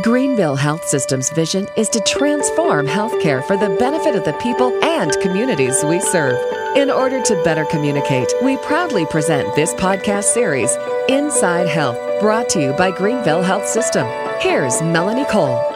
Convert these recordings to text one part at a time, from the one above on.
Greenville Health System's vision is to transform healthcare for the benefit of the people and communities we serve. In order to better communicate, we proudly present this podcast series, Inside Health, brought to you by Greenville Health System. Here's Melanie Cole.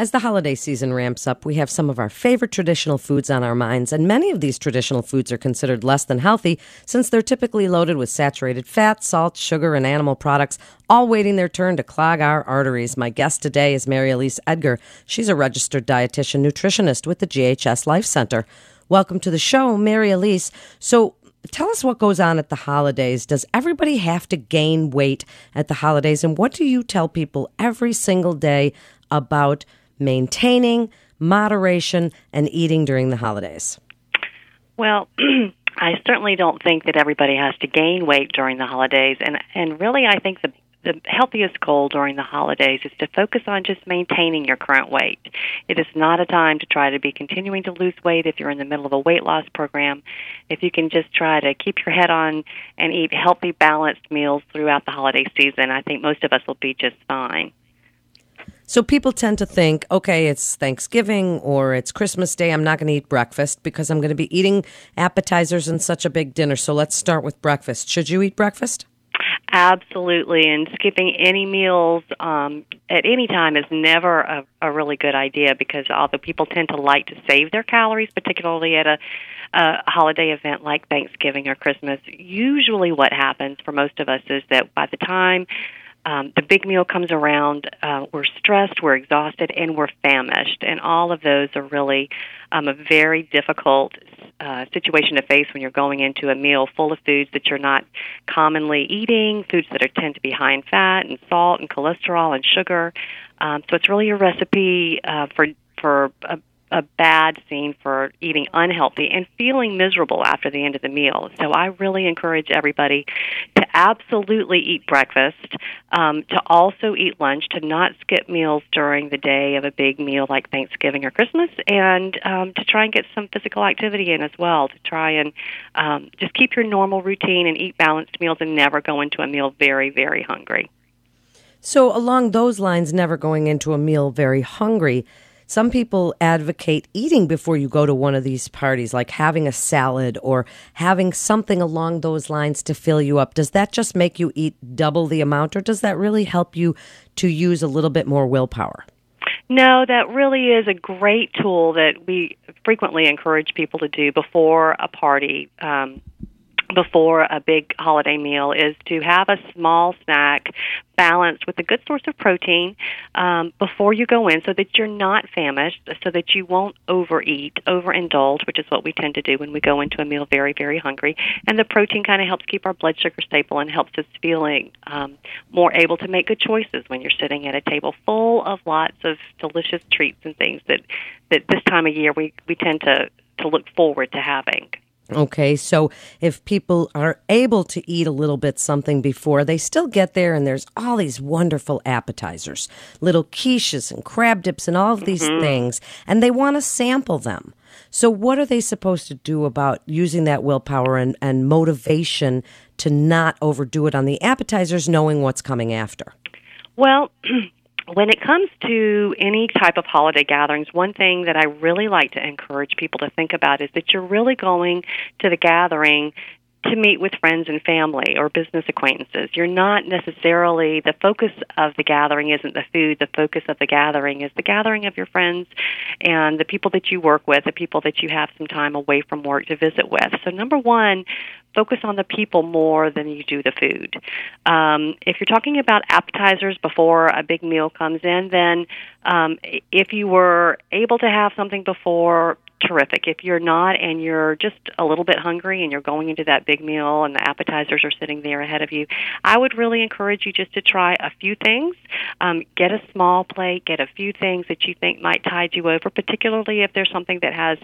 As the holiday season ramps up, we have some of our favorite traditional foods on our minds, and many of these traditional foods are considered less than healthy since they're typically loaded with saturated fat, salt, sugar, and animal products, all waiting their turn to clog our arteries. My guest today is Mary-Elyse Edgar. She's a registered dietitian nutritionist with the GHS Life Center. Welcome to the show, Mary-Elyse. So, tell us what goes on at the holidays. Does everybody have to gain weight at the holidays? And what do you tell people every single day about maintaining moderation and eating during the holidays? Well, I certainly don't think that everybody has to gain weight during the holidays, and and really, I think the the healthiest goal during the holidays is to focus on just maintaining your current weight. It is not a time to try to be continuing to lose weight if you're in the middle of a weight loss program. If you can just try to keep your head on and eat healthy, balanced meals throughout the holiday season, I think most of us will be just fine. So people tend to think, okay, it's Thanksgiving or it's Christmas Day. I'm not going to eat breakfast because I'm going to be eating appetizers and such a big dinner. So let's start with breakfast. Should you eat breakfast? Absolutely, and skipping any meals um, at any time is never a, a really good idea because although people tend to like to save their calories, particularly at a, a holiday event like Thanksgiving or Christmas, usually what happens for most of us is that by the time um, the big meal comes around, uh, we're stressed, we're exhausted, and we're famished. And all of those are really um, a very difficult uh, situation to face when you're going into a meal full of foods that you're not commonly eating, foods that are, tend to be high in fat and salt and cholesterol and sugar. Um, so it's really a recipe uh, for for a a bad scene for eating unhealthy and feeling miserable after the end of the meal. So I really encourage everybody to absolutely eat breakfast, um, to also eat lunch, to not skip meals during the day of a big meal like Thanksgiving or Christmas, and um, to try and get some physical activity in as well. To try and um, just keep your normal routine and eat balanced meals and never go into a meal very, very hungry. So, along those lines, never going into a meal very hungry some people advocate eating before you go to one of these parties, like having a salad or having something along those lines to fill you up. Does that just make you eat double the amount, or does that really help you to use a little bit more willpower? No, that really is a great tool that we frequently encourage people to do before a party. Um, before a big holiday meal is to have a small snack balanced with a good source of protein um, before you go in so that you're not famished, so that you won't overeat, overindulge, which is what we tend to do when we go into a meal very, very hungry. And the protein kind of helps keep our blood sugar stable and helps us feeling um, more able to make good choices when you're sitting at a table full of lots of delicious treats and things that, that this time of year we, we tend to, to look forward to having. Okay, so if people are able to eat a little bit something before, they still get there and there's all these wonderful appetizers, little quiches and crab dips and all of these mm-hmm. things, and they want to sample them. So, what are they supposed to do about using that willpower and, and motivation to not overdo it on the appetizers, knowing what's coming after? Well, when it comes to any type of holiday gatherings, one thing that I really like to encourage people to think about is that you're really going to the gathering to meet with friends and family or business acquaintances. You're not necessarily the focus of the gathering isn't the food. The focus of the gathering is the gathering of your friends and the people that you work with, the people that you have some time away from work to visit with. So number one, focus on the people more than you do the food. Um, if you're talking about appetizers before a big meal comes in, then um, if you were able to have something before, terrific. If you're not and you're just a little bit hungry and you're going into that big meal and the appetizers are sitting there ahead of you, I would really encourage you just to try a few things. Um, get a small plate, get a few things that you think might tide you over, particularly if there's something that has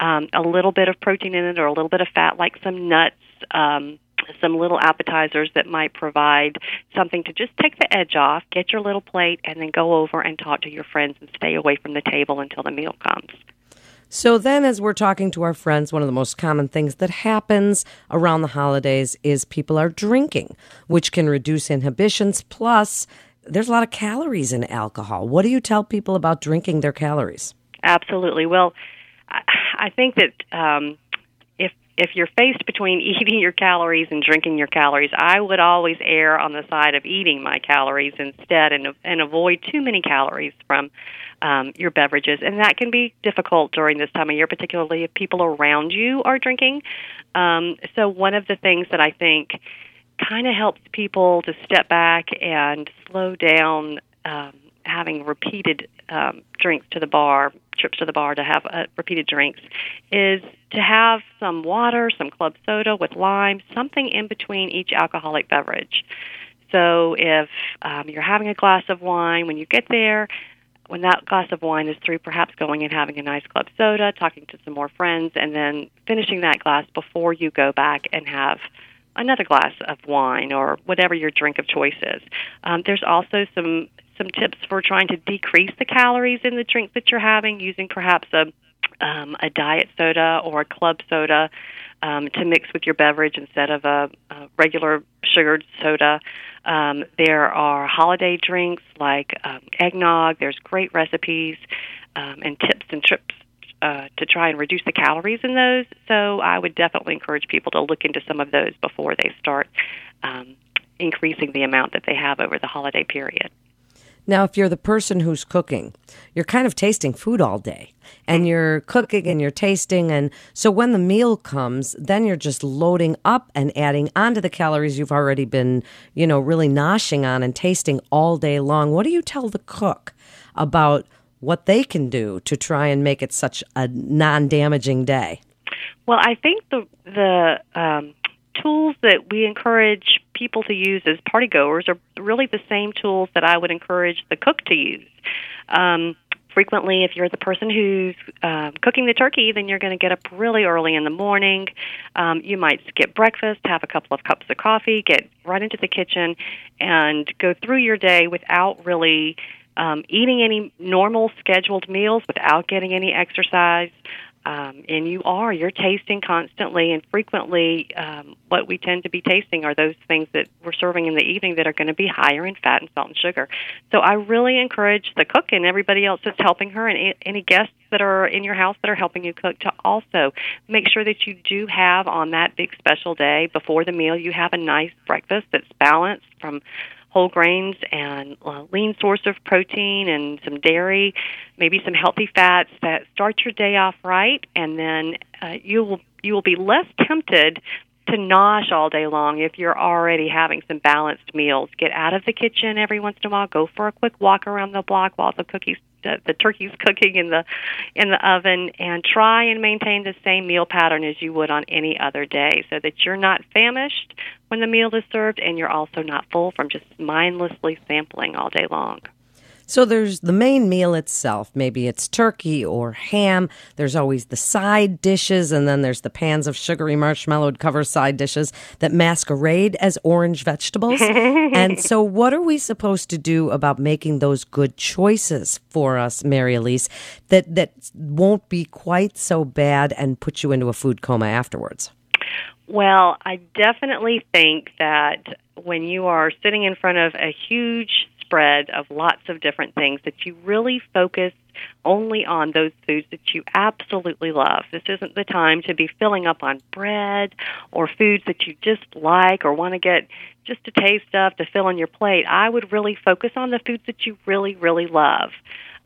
um, a little bit of protein in it or a little bit of fat, like some nuts. Um, some little appetizers that might provide something to just take the edge off, get your little plate, and then go over and talk to your friends and stay away from the table until the meal comes. So then, as we're talking to our friends, one of the most common things that happens around the holidays is people are drinking, which can reduce inhibitions. Plus, there's a lot of calories in alcohol. What do you tell people about drinking their calories? Absolutely. Well, I, think that um, if you're faced between eating your calories and drinking your calories, I would always err on the side of eating my calories instead, and and avoid too many calories from um, your beverages. And that can be difficult during this time of year, particularly if people around you are drinking. Um, so one of the things that I think kind of helps people to step back and slow down um, having repeated um, drinks to the bar, trips to the bar to have uh, repeated drinks, is to have some water, some club soda with lime, something in between each alcoholic beverage. So if um, you're having a glass of wine, when you get there, when that glass of wine is through, perhaps going and having a nice club soda, talking to some more friends, and then finishing that glass before you go back and have another glass of wine or whatever your drink of choice is. Um, there's also some some tips for trying to decrease the calories in the drink that you're having, using perhaps a um, a diet soda or a club soda um, to mix with your beverage instead of a, a regular sugared soda. Um, there are holiday drinks like um, eggnog. There's great recipes um, and tips and trips uh, to try and reduce the calories in those. So I would definitely encourage people to look into some of those before they start um, increasing the amount that they have over the holiday period. Now, if you're the person who's cooking, you're kind of tasting food all day and you're cooking and you're tasting. And so when the meal comes, then you're just loading up and adding onto the calories you've already been, you know, really noshing on and tasting all day long. What do you tell the cook about what they can do to try and make it such a non damaging day? Well, I think the, the, um, tools that we encourage people to use as party goers are really the same tools that I would encourage the cook to use. Um, frequently, if you're the person who's uh, cooking the turkey, then you're going to get up really early in the morning. Um, you might skip breakfast, have a couple of cups of coffee, get right into the kitchen, and go through your day without really um, eating any normal scheduled meals, without getting any exercise um, and you are you're tasting constantly and frequently um, what we tend to be tasting are those things that we're serving in the evening that are going to be higher in fat and salt and sugar. So i really encourage the cook and everybody else that's helping her and any guests that are in your house that are helping you cook to also make sure that you do have on that big special day before the meal you have a nice breakfast that's balanced from whole grains and a lean source of protein and some dairy, maybe some healthy fats that start your day off right, and then uh, you will you will be less tempted to nosh all day long if you're already having some balanced meals. Get out of the kitchen every once in a while. Go for a quick walk around the block while the cookies the, the turkey's cooking in the in the oven and try and maintain the same meal pattern as you would on any other day so that you're not famished when the meal is served and you're also not full from just mindlessly sampling all day long. So there's the main meal itself. Maybe it's turkey or ham. There's always the side dishes, and then there's the pans of sugary marshmallowed cover side dishes that masquerade as orange vegetables. and so, what are we supposed to do about making those good choices for us, Mary-Elyse, that, that won't be quite so bad and put you into a food coma afterwards? Well, I definitely think that when you are sitting in front of a huge spread of lots of different things that you really focus only on those foods that you absolutely love. This isn't the time to be filling up on bread or foods that you just like or want to get just to taste of to fill on your plate. I would really focus on the foods that you really, really love.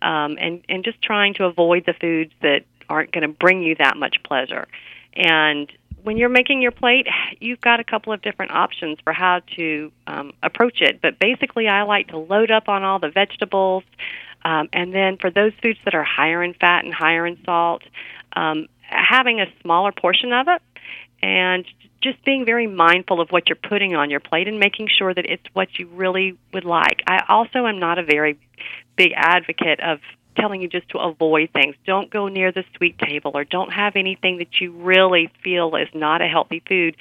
Um, and, and just trying to avoid the foods that aren't going to bring you that much pleasure. And when you're making your plate, you've got a couple of different options for how to um, approach it. But basically, I like to load up on all the vegetables, um, and then for those foods that are higher in fat and higher in salt, um, having a smaller portion of it, and just being very mindful of what you're putting on your plate and making sure that it's what you really would like. I also am not a very big advocate of telling you just to avoid things. Don't go near the sweet table or don't have anything that you really feel is not a healthy food.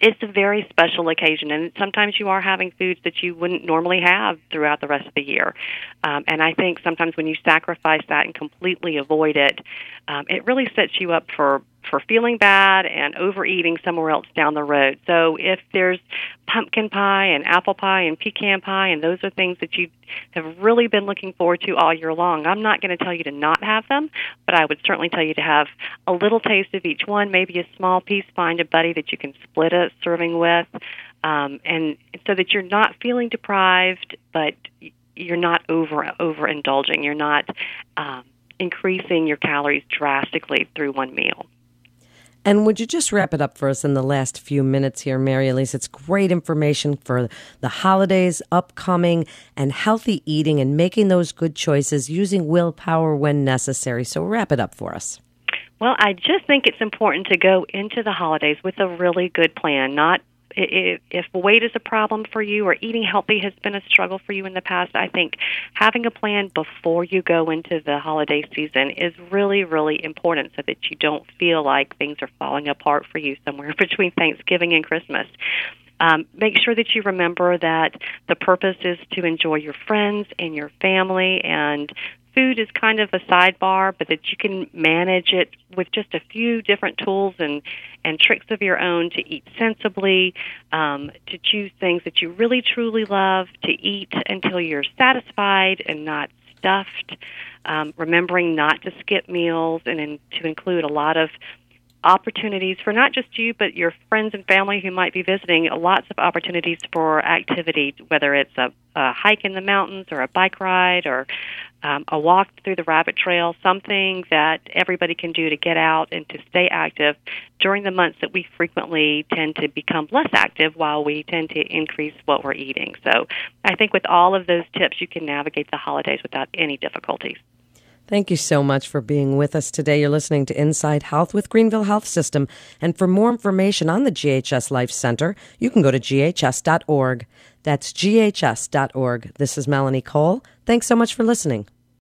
It's a very special occasion, and sometimes you are having foods that you wouldn't normally have throughout the rest of the year. Um, and I think sometimes when you sacrifice that and completely avoid it, um, it really sets you up for for feeling bad and overeating somewhere else down the road. So if there's pumpkin pie and apple pie and pecan pie and those are things that you have really been looking forward to all year long, I'm not going to tell you to not have them, but I would certainly tell you to have a little taste of each one, maybe a small piece, find a buddy that you can split a serving with. Um, and so that you're not feeling deprived, but you're not over overindulging. You're not um, increasing your calories drastically through one meal. And would you just wrap it up for us in the last few minutes here, Mary-Elyse? It's great information for the holidays upcoming and healthy eating and making those good choices using willpower when necessary. So wrap it up for us. Well, I just think it's important to go into the holidays with a really good plan, not if weight is a problem for you or eating healthy has been a struggle for you in the past, I think having a plan before you go into the holiday season is really, really important so that you don't feel like things are falling apart for you somewhere between Thanksgiving and Christmas. Um, make sure that you remember that the purpose is to enjoy your friends and your family and food is kind of a sidebar, but that you can manage it with just a few different tools and and tricks of your own to eat sensibly, um, to choose things that you really truly love, to eat until you're satisfied and not stuffed. Um, remembering not to skip meals and in, to include a lot of opportunities for not just you, but your friends and family who might be visiting. Lots of opportunities for activity, whether it's a, a hike in the mountains or a bike ride or um, a walk through the rabbit trail, something that everybody can do to get out and to stay active during the months that we frequently tend to become less active while we tend to increase what we're eating. So I think with all of those tips, you can navigate the holidays without any difficulties. Thank you so much for being with us today. You're listening to Inside Health with Greenville Health System. And for more information on the GHS Life Center, you can go to ghs.org. That's ghs.org. This is Melanie Cole. Thanks so much for listening.